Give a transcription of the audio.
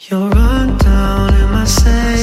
You're run down in my sand.